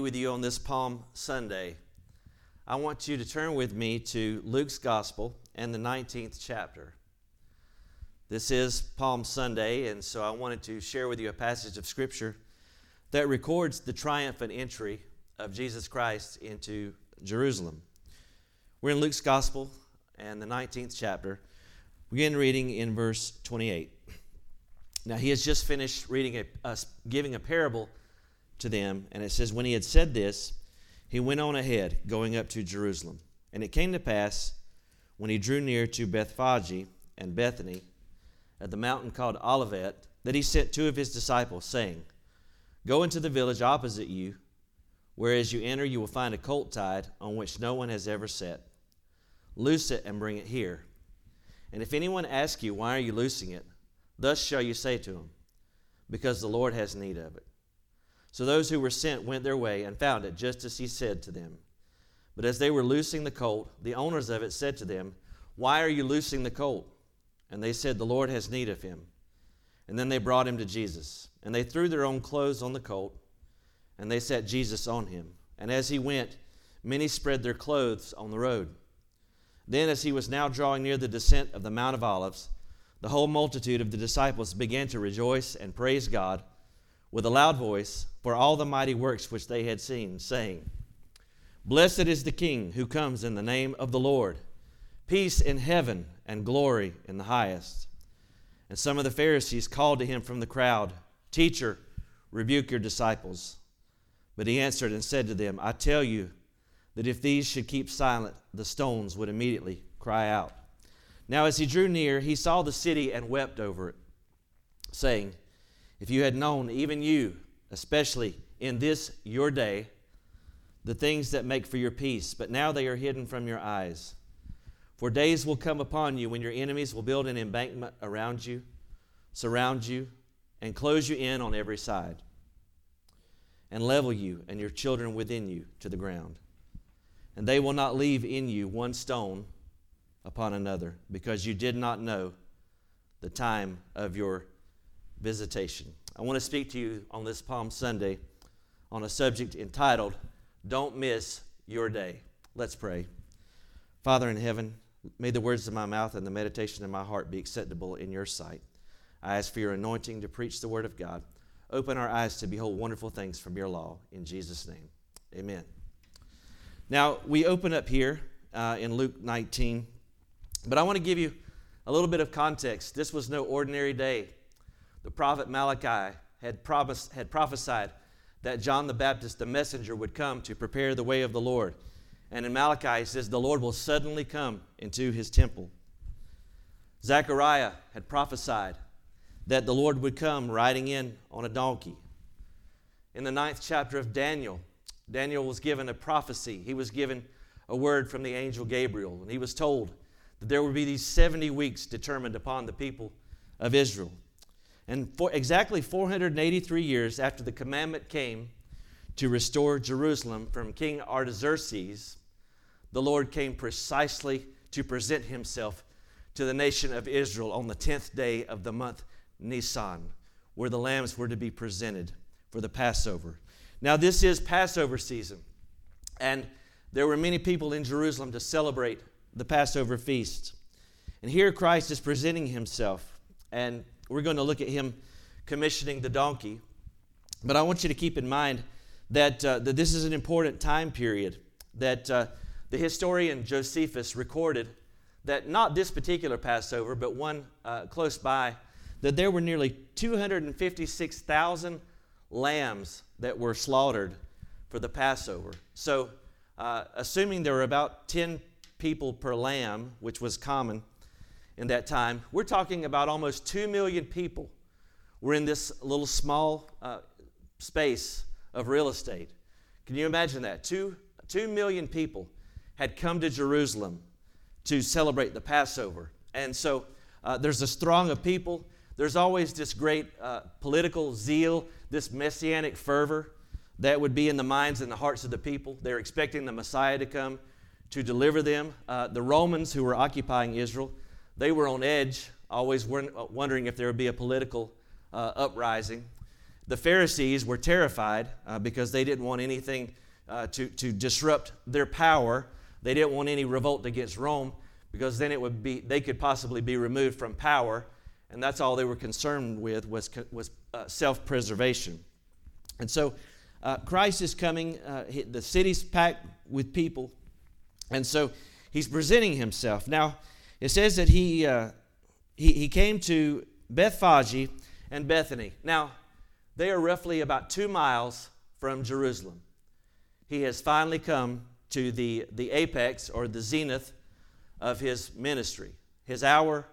with you on this Palm Sunday. I want you to turn with me to Luke's Gospel and the 19th chapter. This is Palm Sunday, and so I wanted to share with you a passage of Scripture that records the triumphant entry of Jesus Christ into Jerusalem. We're in Luke's Gospel and the 19th chapter. Begin reading in verse 28. Now, he has just finished reading a, giving a parable to them, and it says, When he had said this, he went on ahead, going up to Jerusalem. And it came to pass, when he drew near to Bethphage and Bethany, at the mountain called Olivet, that he sent two of his disciples, saying, Go into the village opposite you, where as you enter you will find a colt tied on which no one has ever sat. Loose it and bring it here. And if anyone asks you, Why are you loosing it? Thus shall you say to him, Because the Lord has need of it. So those who were sent went their way and found it just as he said to them. But as they were loosing the colt, the owners of it said to them, Why are you loosing the colt? And they said, The Lord has need of him. And then they brought him to Jesus. And they threw their own clothes on the colt, and they set Jesus on him. And as he went, many spread their clothes on the road. Then, as he was now drawing near the descent of the Mount of Olives, the whole multitude of the disciples began to rejoice and praise God with a loud voice for all the mighty works which they had seen, saying, Blessed is the King who comes in the name of the Lord, peace in heaven and glory in the highest. And some of the Pharisees called to him from the crowd, Teacher, rebuke your disciples. But he answered and said to them, I tell you that if these should keep silent, the stones would immediately cry out. Now, as he drew near, he saw the city and wept over it, saying, If you had known, even you, especially in this your day, the things that make for your peace, but now they are hidden from your eyes. For days will come upon you when your enemies will build an embankment around you, surround you, and close you in on every side, and level you and your children within you to the ground. And they will not leave in you one stone upon another, because you did not know the time of your visitation. I want to speak to you on this Palm Sunday on a subject entitled, Don't Miss Your Day. Let's pray. Father in heaven, May the words of my mouth and the meditation of my heart be acceptable in your sight. I ask for your anointing to preach the word of God. Open our eyes to behold wonderful things from your law. In Jesus' name, amen. Now, we open up here uh, in Luke 19, but I want to give you a little bit of context. This was no ordinary day. The prophet Malachi had, promised, had prophesied that John the Baptist, the messenger, would come to prepare the way of the Lord. And in Malachi, it says, The Lord will suddenly come into his temple. Zechariah had prophesied that the Lord would come riding in on a donkey. In the ninth chapter of Daniel, Daniel was given a prophecy. He was given a word from the angel Gabriel, and he was told that there would be these 70 weeks determined upon the people of Israel. And for exactly 483 years after the commandment came to restore Jerusalem from King Artaxerxes, the Lord came precisely to present himself to the nation of Israel on the 10th day of the month Nisan, where the lambs were to be presented for the Passover. Now, this is Passover season, and there were many people in Jerusalem to celebrate the Passover feast. And here Christ is presenting himself, and we're going to look at him commissioning the donkey. But I want you to keep in mind that, uh, that this is an important time period, that uh, the historian Josephus recorded that not this particular Passover, but one uh, close by, that there were nearly 256,000 lambs that were slaughtered for the Passover. So, uh, assuming there were about 10 people per lamb, which was common in that time, we're talking about almost 2 million people were in this little small uh, space of real estate. Can you imagine that? Two, 2 million people had come to Jerusalem to celebrate the Passover. And so uh, there's this throng of people. There's always this great uh, political zeal, this messianic fervor that would be in the minds and the hearts of the people. They're expecting the Messiah to come to deliver them. Uh, the Romans who were occupying Israel, they were on edge, always wondering if there would be a political uh, uprising. the Pharisees were terrified uh, because they didn't want anything uh, to, to disrupt their power. They didn't want any revolt against Rome because then it would be they could possibly be removed from power, and that's all they were concerned with was, was uh, self-preservation. And so uh, Christ is coming. Uh, the city's packed with people, and so he's presenting himself. Now it says that he uh, he, he came to Bethphage and Bethany. Now they are roughly about two miles from Jerusalem. He has finally come to the, the apex or the zenith of his ministry. His hour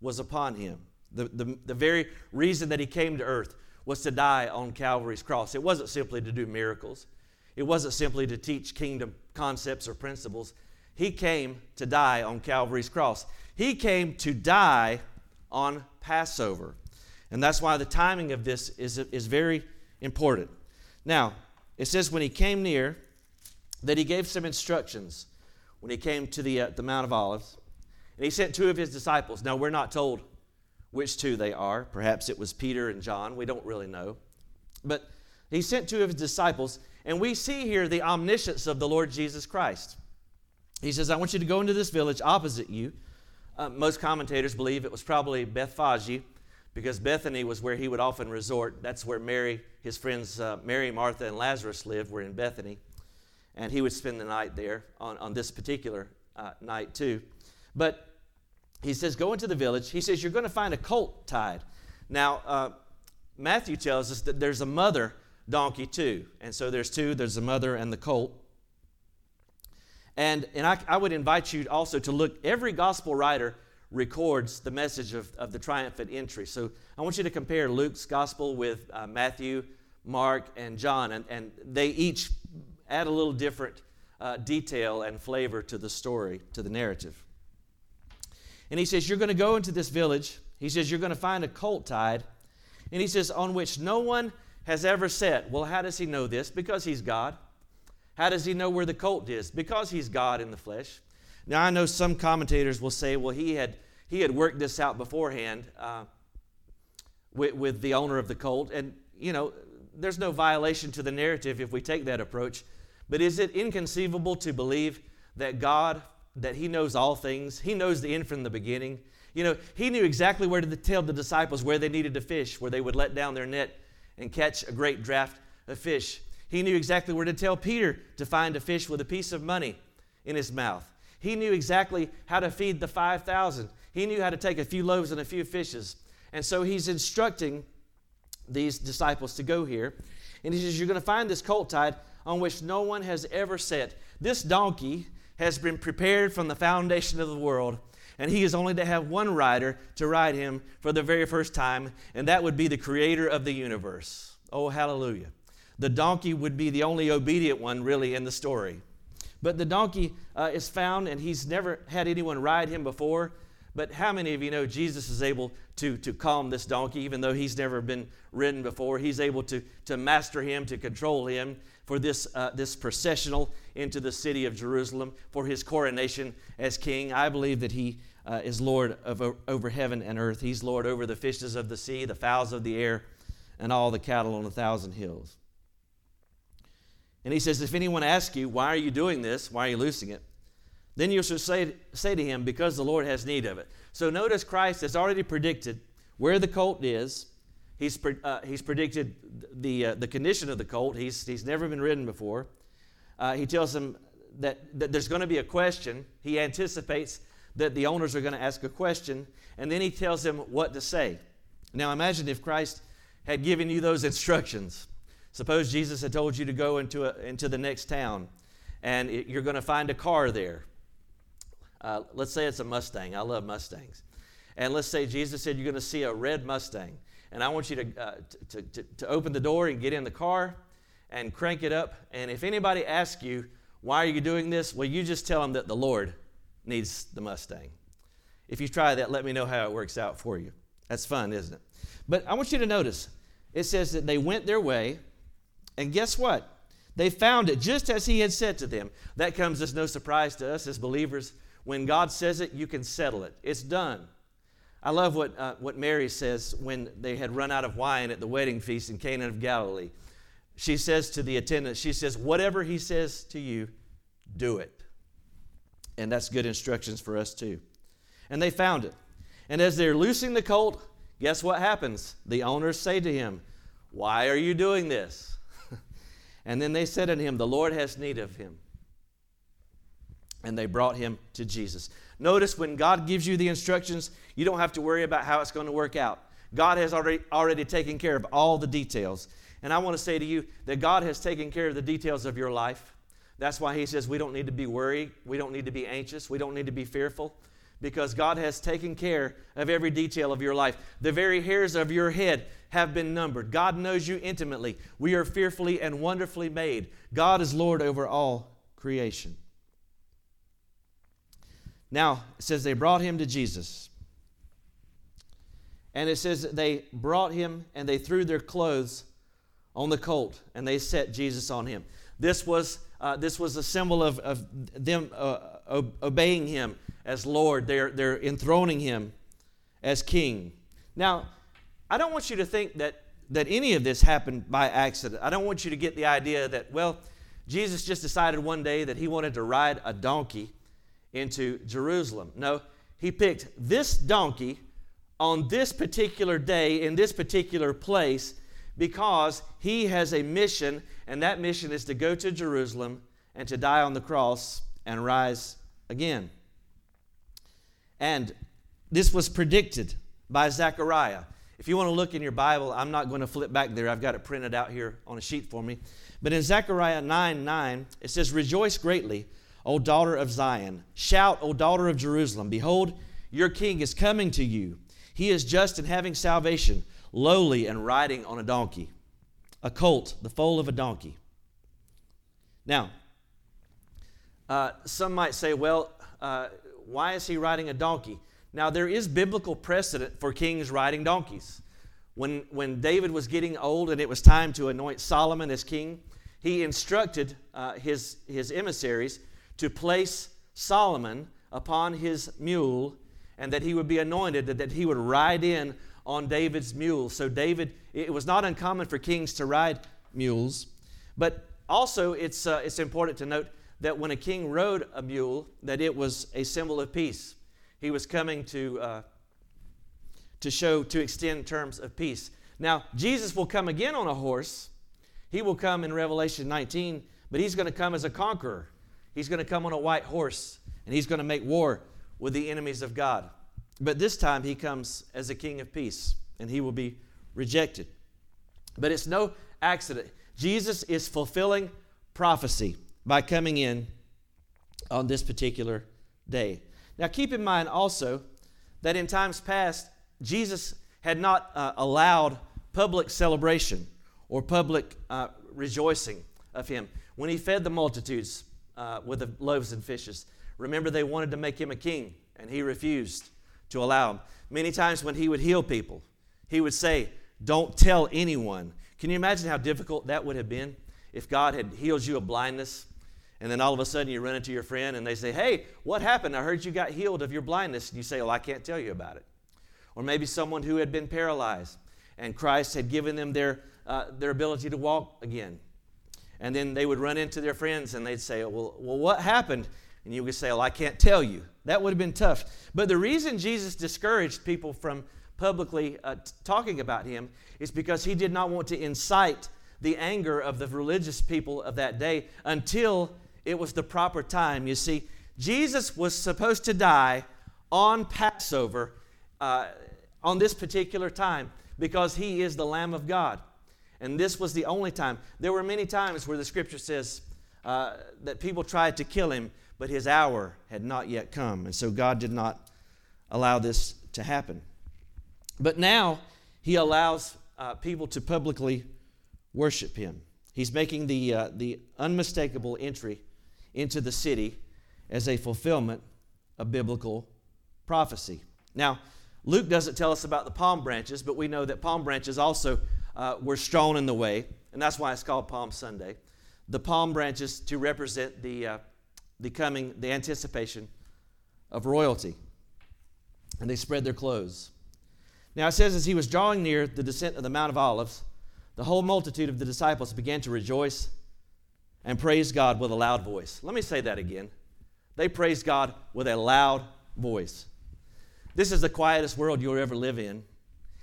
was upon him. The, the, the very reason that he came to earth was to die on Calvary's cross. It wasn't simply to do miracles, it wasn't simply to teach kingdom concepts or principles. He came to die on Calvary's cross. He came to die on Passover. And that's why the timing of this is, is very important. Now, it says when he came near that he gave some instructions when he came to the, uh, the Mount of Olives. And he sent two of his disciples. Now, we're not told which two they are. Perhaps it was Peter and John. We don't really know. But he sent two of his disciples, and we see here the omniscience of the Lord Jesus Christ. He says, I want you to go into this village opposite you. Uh, most commentators believe it was probably Bethphage because Bethany was where he would often resort. That's where Mary, his friends uh, Mary, Martha, and Lazarus lived, were in Bethany and he would spend the night there on, on this particular uh, night too. But he says, Go into the village. He says, You're going to find a colt tied. Now, uh, Matthew tells us that there's a mother donkey too. And so there's two there's the mother and the colt. And, and I, I would invite you also to look, every gospel writer records the message of, of the triumphant entry. So I want you to compare Luke's gospel with uh, Matthew, Mark, and John. And, and they each add a little different uh, detail and flavor to the story, to the narrative. And he says, You're going to go into this village. He says, You're going to find a colt tied. And he says, On which no one has ever sat. Well, how does he know this? Because he's God. How does he know where the colt is? Because he's God in the flesh. Now, I know some commentators will say, well, he had, he had worked this out beforehand uh, with, with the owner of the colt. And, you know, there's no violation to the narrative if we take that approach. But is it inconceivable to believe that God, that He knows all things? He knows the end from the beginning. You know, He knew exactly where to tell the disciples where they needed to fish, where they would let down their net and catch a great draft of fish. He knew exactly where to tell Peter to find a fish with a piece of money in his mouth. He knew exactly how to feed the 5,000. He knew how to take a few loaves and a few fishes. And so he's instructing these disciples to go here. And he says, You're going to find this colt tied on which no one has ever sat. This donkey has been prepared from the foundation of the world, and he is only to have one rider to ride him for the very first time, and that would be the creator of the universe. Oh, hallelujah. The donkey would be the only obedient one, really, in the story. But the donkey uh, is found, and he's never had anyone ride him before. But how many of you know Jesus is able to, to calm this donkey, even though he's never been ridden before? He's able to, to master him, to control him for this, uh, this processional into the city of Jerusalem, for his coronation as king. I believe that he uh, is Lord of, over heaven and earth. He's Lord over the fishes of the sea, the fowls of the air, and all the cattle on a thousand hills. And he says, If anyone asks you, Why are you doing this? Why are you loosing it? Then you should say, say to him, Because the Lord has need of it. So notice Christ has already predicted where the colt is. He's, uh, he's predicted the, uh, the condition of the colt. He's, he's never been ridden before. Uh, he tells them that, that there's going to be a question. He anticipates that the owners are going to ask a question, and then he tells them what to say. Now imagine if Christ had given you those instructions. Suppose Jesus had told you to go into, a, into the next town, and it, you're going to find a car there. Uh, let's say it's a Mustang. I love Mustangs. And let's say Jesus said you're going to see a red Mustang. And I want you to, uh, to, to, to open the door and get in the car and crank it up. And if anybody asks you, why are you doing this? Well, you just tell them that the Lord needs the Mustang. If you try that, let me know how it works out for you. That's fun, isn't it? But I want you to notice it says that they went their way, and guess what? They found it just as he had said to them. That comes as no surprise to us as believers when God says it, you can settle it. It's done. I love what, uh, what Mary says when they had run out of wine at the wedding feast in Cana of Galilee. She says to the attendant, she says, Whatever he says to you, do it. And that's good instructions for us too. And they found it. And as they're loosing the colt, guess what happens? The owners say to him, Why are you doing this? And then they said unto him, The Lord has need of him. And they brought him to Jesus. Notice when God gives you the instructions, you don't have to worry about how it's going to work out. God has already, already taken care of all the details. And I want to say to you that God has taken care of the details of your life. That's why He says we don't need to be worried, we don't need to be anxious, we don't need to be fearful, because God has taken care of every detail of your life. The very hairs of your head have been numbered. God knows you intimately. We are fearfully and wonderfully made. God is Lord over all creation. Now, it says they brought him to Jesus. And it says they brought him and they threw their clothes on the colt and they set Jesus on him. This was, uh, this was a symbol of, of them uh, obeying him as Lord. They're, they're enthroning him as king. Now, I don't want you to think that, that any of this happened by accident. I don't want you to get the idea that, well, Jesus just decided one day that he wanted to ride a donkey into Jerusalem. No, he picked this donkey on this particular day in this particular place because he has a mission, and that mission is to go to Jerusalem and to die on the cross and rise again. And this was predicted by Zechariah. If you want to look in your Bible, I'm not going to flip back there. I've got it printed out here on a sheet for me. But in Zechariah 9 9, it says, Rejoice greatly O daughter of Zion. Shout, O daughter of Jerusalem. Behold, your king is coming to you. He is just and having salvation, lowly and riding on a donkey, a colt, the foal of a donkey. Now, uh, some might say, well, uh, why is he riding a donkey? Now, there is biblical precedent for kings riding donkeys. When, when David was getting old and it was time to anoint Solomon as king, he instructed uh, his, his emissaries to place Solomon upon his mule and that he would be anointed, that, that he would ride in on David's mule. So, David, it was not uncommon for kings to ride mules, but also it's, uh, it's important to note that when a king rode a mule, that it was a symbol of peace. He was coming to, uh, to show, to extend terms of peace. Now, Jesus will come again on a horse. He will come in Revelation 19, but he's going to come as a conqueror. He's going to come on a white horse and he's going to make war with the enemies of God. But this time he comes as a king of peace and he will be rejected. But it's no accident. Jesus is fulfilling prophecy by coming in on this particular day. Now, keep in mind also that in times past, Jesus had not uh, allowed public celebration or public uh, rejoicing of him. When he fed the multitudes, uh, with the loaves and fishes. Remember, they wanted to make him a king, and he refused to allow them. Many times when he would heal people, he would say, Don't tell anyone. Can you imagine how difficult that would have been if God had healed you of blindness? And then all of a sudden you run into your friend and they say, Hey, what happened? I heard you got healed of your blindness. And you say, Well, I can't tell you about it. Or maybe someone who had been paralyzed and Christ had given them their, uh, their ability to walk again. And then they would run into their friends and they'd say, Well, well what happened? And you would say, Well, I can't tell you. That would have been tough. But the reason Jesus discouraged people from publicly uh, t- talking about him is because he did not want to incite the anger of the religious people of that day until it was the proper time. You see, Jesus was supposed to die on Passover uh, on this particular time because he is the Lamb of God. And this was the only time. There were many times where the scripture says uh, that people tried to kill him, but his hour had not yet come. And so God did not allow this to happen. But now he allows uh, people to publicly worship him. He's making the, uh, the unmistakable entry into the city as a fulfillment of biblical prophecy. Now, Luke doesn't tell us about the palm branches, but we know that palm branches also uh, were strewn in the way, and that's why it's called Palm Sunday. The palm branches to represent the, uh, the coming, the anticipation of royalty. And they spread their clothes. Now it says, as he was drawing near the descent of the Mount of Olives, the whole multitude of the disciples began to rejoice and praise God with a loud voice. Let me say that again. They praised God with a loud voice. This is the quietest world you'll ever live in.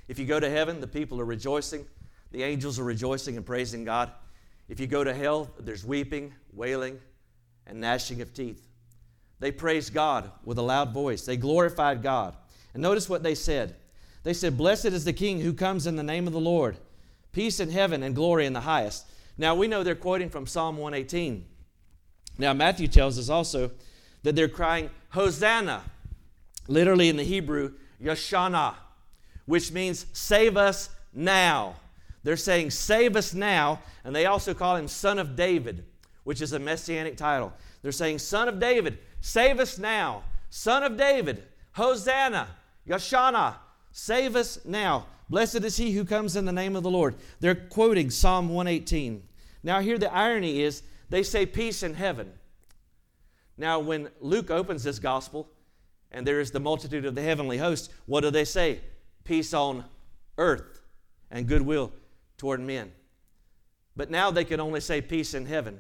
If you go to heaven, the people are rejoicing, the angels are rejoicing and praising God. If you go to hell, there's weeping, wailing, and gnashing of teeth. They praised God with a loud voice. They glorified God. And notice what they said. They said, Blessed is the King who comes in the name of the Lord. Peace in heaven and glory in the highest. Now we know they're quoting from Psalm 118. Now Matthew tells us also that they're crying, Hosanna, literally in the Hebrew, Yashana, which means save us now. They're saying, Save us now. And they also call him Son of David, which is a messianic title. They're saying, Son of David, save us now. Son of David, Hosanna, Yashana, save us now. Blessed is he who comes in the name of the Lord. They're quoting Psalm 118. Now, here the irony is they say peace in heaven. Now, when Luke opens this gospel and there is the multitude of the heavenly host, what do they say? Peace on earth and goodwill toward men. But now they can only say peace in heaven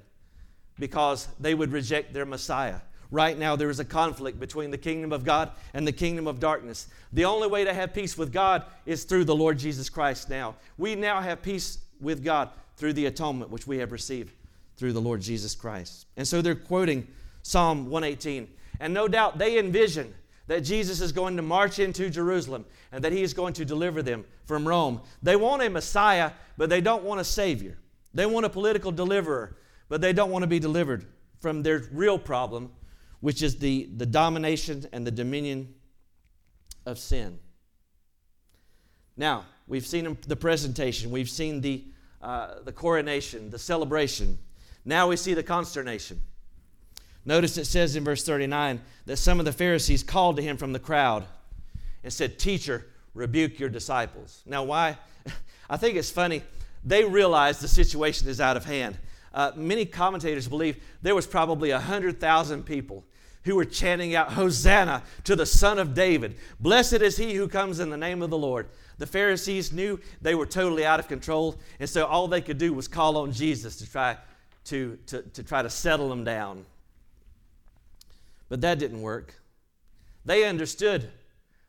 because they would reject their Messiah. Right now, there is a conflict between the kingdom of God and the kingdom of darkness. The only way to have peace with God is through the Lord Jesus Christ now. We now have peace with God through the atonement which we have received through the Lord Jesus Christ. And so they're quoting Psalm 118. And no doubt they envision that Jesus is going to march into Jerusalem and that he is going to deliver them from Rome. They want a Messiah, but they don't want a Savior. They want a political deliverer, but they don't want to be delivered from their real problem, which is the, the domination and the dominion of sin. Now, we've seen the presentation, we've seen the, uh, the coronation, the celebration. Now we see the consternation. Notice it says in verse 39 that some of the Pharisees called to him from the crowd and said, Teacher, rebuke your disciples. Now, why? I think it's funny. They realize the situation is out of hand. Uh, many commentators believe there was probably 100,000 people who were chanting out, Hosanna to the Son of David. Blessed is he who comes in the name of the Lord. The Pharisees knew they were totally out of control, and so all they could do was call on Jesus to try to, to, to try to settle them down. But that didn't work. They understood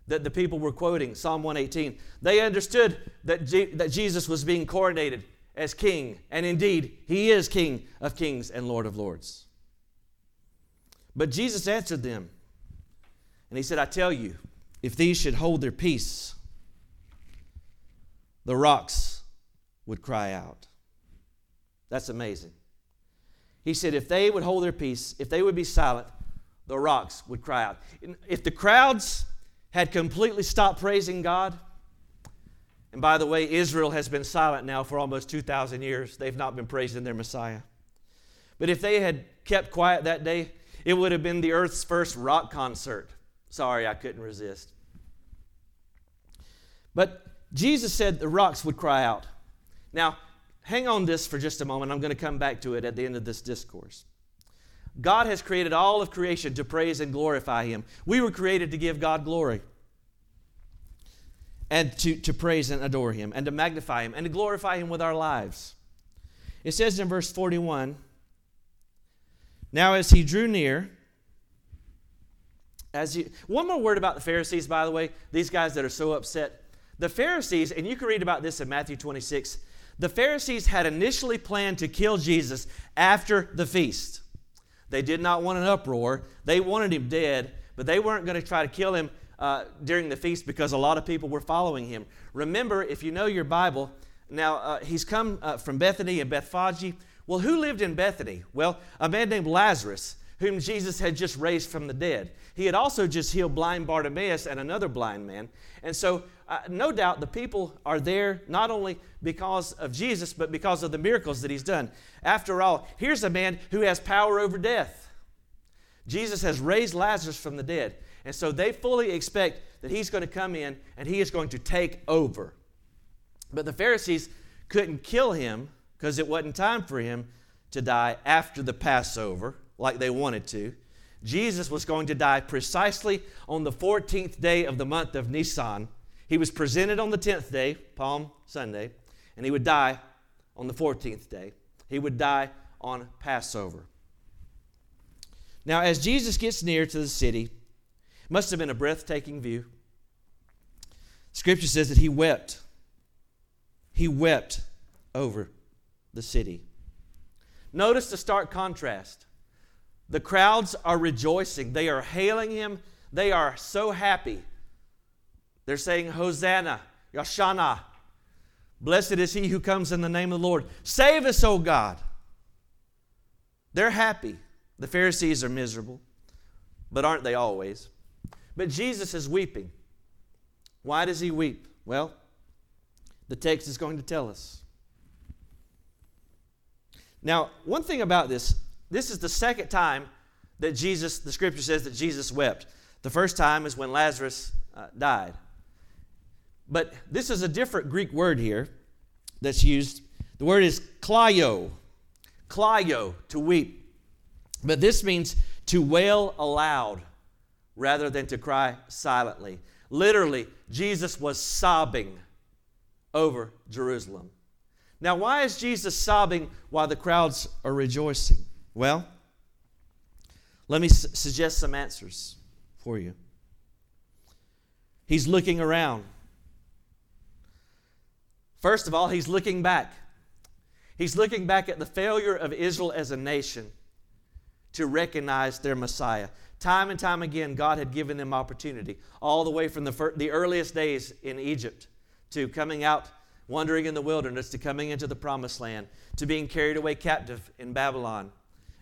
that the people were quoting Psalm 118. They understood that, G- that Jesus was being coronated as king, and indeed, he is King of kings and Lord of lords. But Jesus answered them, and he said, I tell you, if these should hold their peace, the rocks would cry out. That's amazing. He said, if they would hold their peace, if they would be silent, the rocks would cry out. If the crowds had completely stopped praising God, and by the way, Israel has been silent now for almost 2,000 years. They've not been praising their Messiah. But if they had kept quiet that day, it would have been the earth's first rock concert. Sorry, I couldn't resist. But Jesus said the rocks would cry out. Now, hang on this for just a moment. I'm going to come back to it at the end of this discourse. God has created all of creation to praise and glorify Him. We were created to give God glory and to, to praise and adore Him and to magnify Him and to glorify Him with our lives. It says in verse 41 Now, as He drew near, as one more word about the Pharisees, by the way, these guys that are so upset. The Pharisees, and you can read about this in Matthew 26, the Pharisees had initially planned to kill Jesus after the feast. They did not want an uproar. They wanted him dead, but they weren't going to try to kill him uh, during the feast because a lot of people were following him. Remember, if you know your Bible, now uh, he's come uh, from Bethany and Bethphage. Well, who lived in Bethany? Well, a man named Lazarus, whom Jesus had just raised from the dead. He had also just healed blind Bartimaeus and another blind man. And so, uh, no doubt, the people are there not only because of Jesus, but because of the miracles that he's done. After all, here's a man who has power over death. Jesus has raised Lazarus from the dead. And so they fully expect that he's going to come in and he is going to take over. But the Pharisees couldn't kill him because it wasn't time for him to die after the Passover like they wanted to. Jesus was going to die precisely on the 14th day of the month of Nisan. He was presented on the 10th day, Palm Sunday, and he would die on the 14th day. He would die on Passover. Now, as Jesus gets near to the city, must have been a breathtaking view. Scripture says that he wept. He wept over the city. Notice the stark contrast. The crowds are rejoicing, they are hailing him, they are so happy. They're saying, Hosanna, Yashana. Blessed is he who comes in the name of the Lord. Save us, O God. They're happy. The Pharisees are miserable, but aren't they always? But Jesus is weeping. Why does he weep? Well, the text is going to tell us. Now, one thing about this, this is the second time that Jesus, the scripture says that Jesus wept. The first time is when Lazarus uh, died. But this is a different Greek word here that's used. The word is klaio. Klaio, to weep. But this means to wail aloud rather than to cry silently. Literally, Jesus was sobbing over Jerusalem. Now, why is Jesus sobbing while the crowds are rejoicing? Well, let me su- suggest some answers for you. He's looking around. First of all, he's looking back. He's looking back at the failure of Israel as a nation to recognize their Messiah. Time and time again, God had given them opportunity, all the way from the, fir- the earliest days in Egypt to coming out, wandering in the wilderness, to coming into the promised land, to being carried away captive in Babylon.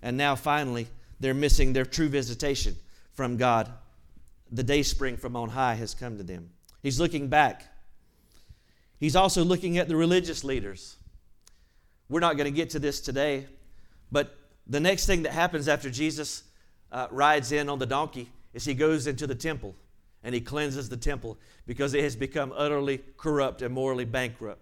And now, finally, they're missing their true visitation from God. The day spring from on high has come to them. He's looking back. He's also looking at the religious leaders. We're not going to get to this today, but the next thing that happens after Jesus uh, rides in on the donkey is he goes into the temple and he cleanses the temple because it has become utterly corrupt and morally bankrupt.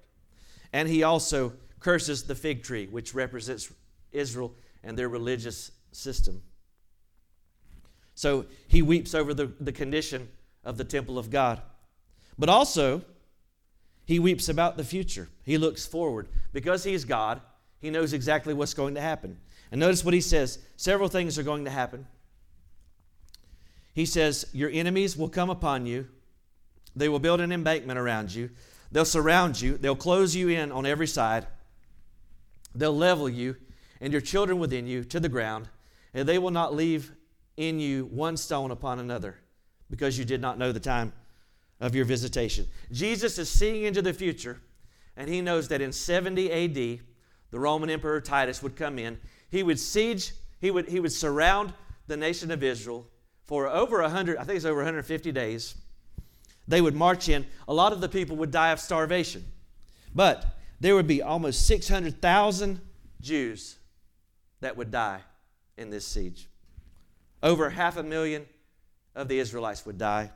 And he also curses the fig tree, which represents Israel and their religious system. So he weeps over the, the condition of the temple of God. But also, he weeps about the future. He looks forward. Because he's God, he knows exactly what's going to happen. And notice what he says several things are going to happen. He says, Your enemies will come upon you, they will build an embankment around you, they'll surround you, they'll close you in on every side, they'll level you and your children within you to the ground, and they will not leave in you one stone upon another because you did not know the time of your visitation. Jesus is seeing into the future, and he knows that in 70 AD, the Roman Emperor Titus would come in. He would siege, he would, he would surround the nation of Israel for over 100, I think it's over 150 days. They would march in. A lot of the people would die of starvation. But there would be almost 600,000 Jews that would die in this siege. Over half a million of the Israelites would die.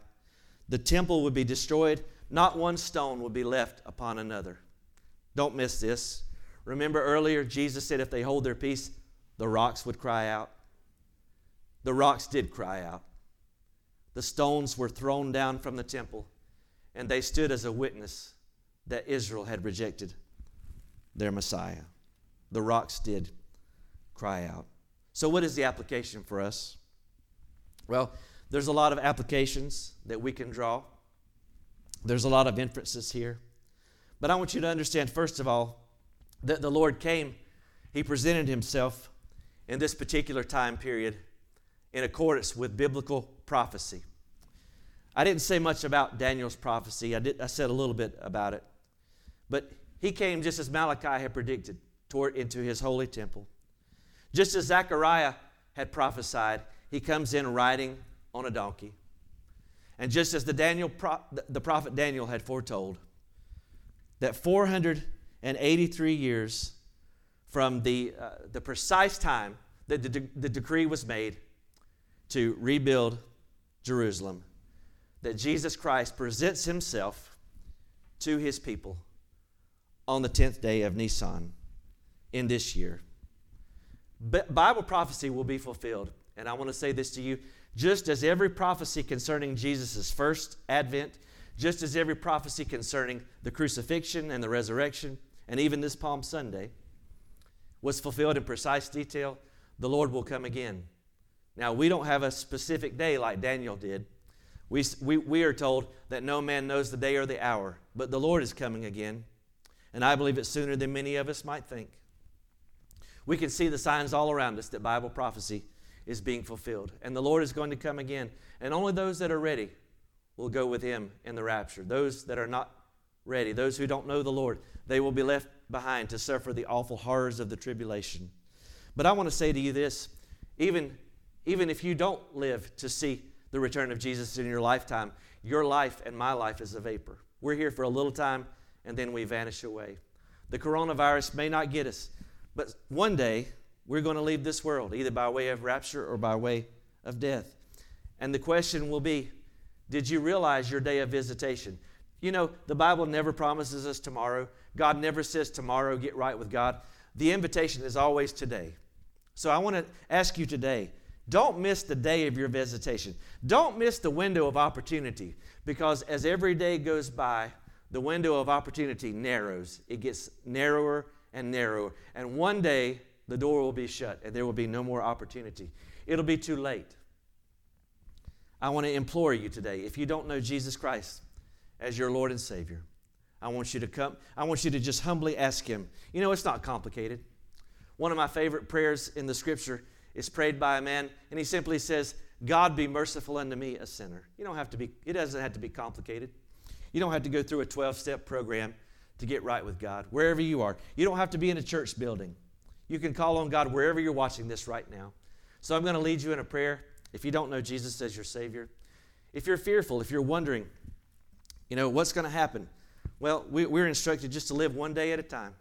The temple would be destroyed. Not one stone would be left upon another. Don't miss this. Remember earlier, Jesus said, if they hold their peace, the rocks would cry out. The rocks did cry out. The stones were thrown down from the temple, and they stood as a witness that Israel had rejected their Messiah. The rocks did cry out. So, what is the application for us? Well, there's a lot of applications that we can draw. There's a lot of inferences here. But I want you to understand, first of all, that the Lord came, He presented Himself in this particular time period in accordance with biblical prophecy. I didn't say much about Daniel's prophecy, I, did, I said a little bit about it. But he came just as Malachi had predicted toward into his holy temple. Just as Zechariah had prophesied, he comes in riding on a donkey. And just as the, Daniel, the prophet Daniel had foretold, that 483 years from the, uh, the precise time that the, de- the decree was made to rebuild Jerusalem, that Jesus Christ presents himself to his people on the 10th day of Nisan in this year. Bible prophecy will be fulfilled. And I want to say this to you just as every prophecy concerning Jesus' first advent, just as every prophecy concerning the crucifixion and the resurrection, and even this Palm Sunday, was fulfilled in precise detail, the Lord will come again. Now, we don't have a specific day like Daniel did. We, we, we are told that no man knows the day or the hour, but the Lord is coming again. And I believe it's sooner than many of us might think. We can see the signs all around us that Bible prophecy is being fulfilled. And the Lord is going to come again. And only those that are ready will go with him in the rapture. Those that are not ready, those who don't know the Lord, they will be left behind to suffer the awful horrors of the tribulation. But I want to say to you this even, even if you don't live to see the return of Jesus in your lifetime, your life and my life is a vapor. We're here for a little time and then we vanish away. The coronavirus may not get us, but one day we're going to leave this world, either by way of rapture or by way of death. And the question will be Did you realize your day of visitation? You know, the Bible never promises us tomorrow. God never says tomorrow, get right with God. The invitation is always today. So I want to ask you today don't miss the day of your visitation. Don't miss the window of opportunity because as every day goes by, the window of opportunity narrows. It gets narrower and narrower. And one day, the door will be shut and there will be no more opportunity. It'll be too late. I want to implore you today if you don't know Jesus Christ as your Lord and Savior, I want you to come, I want you to just humbly ask Him. You know, it's not complicated. One of my favorite prayers in the scripture is prayed by a man, and he simply says, God be merciful unto me, a sinner. You don't have to be, it doesn't have to be complicated. You don't have to go through a 12 step program to get right with God, wherever you are. You don't have to be in a church building. You can call on God wherever you're watching this right now. So I'm going to lead you in a prayer. If you don't know Jesus as your Savior, if you're fearful, if you're wondering, you know, what's going to happen? Well, we, we're instructed just to live one day at a time.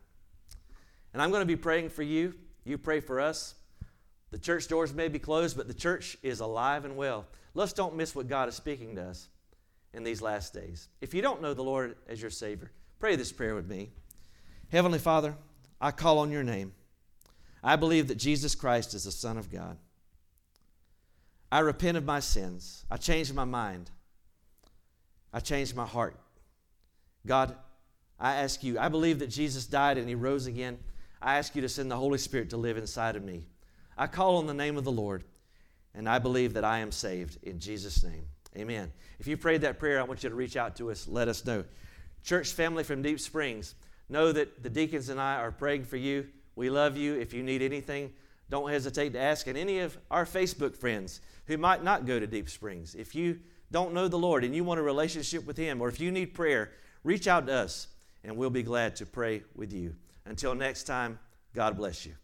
And I'm going to be praying for you. You pray for us. The church doors may be closed, but the church is alive and well. Let's don't miss what God is speaking to us in these last days. If you don't know the Lord as your Savior, pray this prayer with me. Heavenly Father, I call on your name. I believe that Jesus Christ is the Son of God. I repent of my sins. I change my mind. I changed my heart. God, I ask you, I believe that Jesus died and he rose again. I ask you to send the Holy Spirit to live inside of me. I call on the name of the Lord, and I believe that I am saved in Jesus' name. Amen. If you prayed that prayer, I want you to reach out to us. Let us know. Church family from Deep Springs, know that the deacons and I are praying for you. We love you. If you need anything, don't hesitate to ask. And any of our Facebook friends who might not go to Deep Springs, if you don't know the Lord and you want a relationship with Him, or if you need prayer, reach out to us and we'll be glad to pray with you. Until next time, God bless you.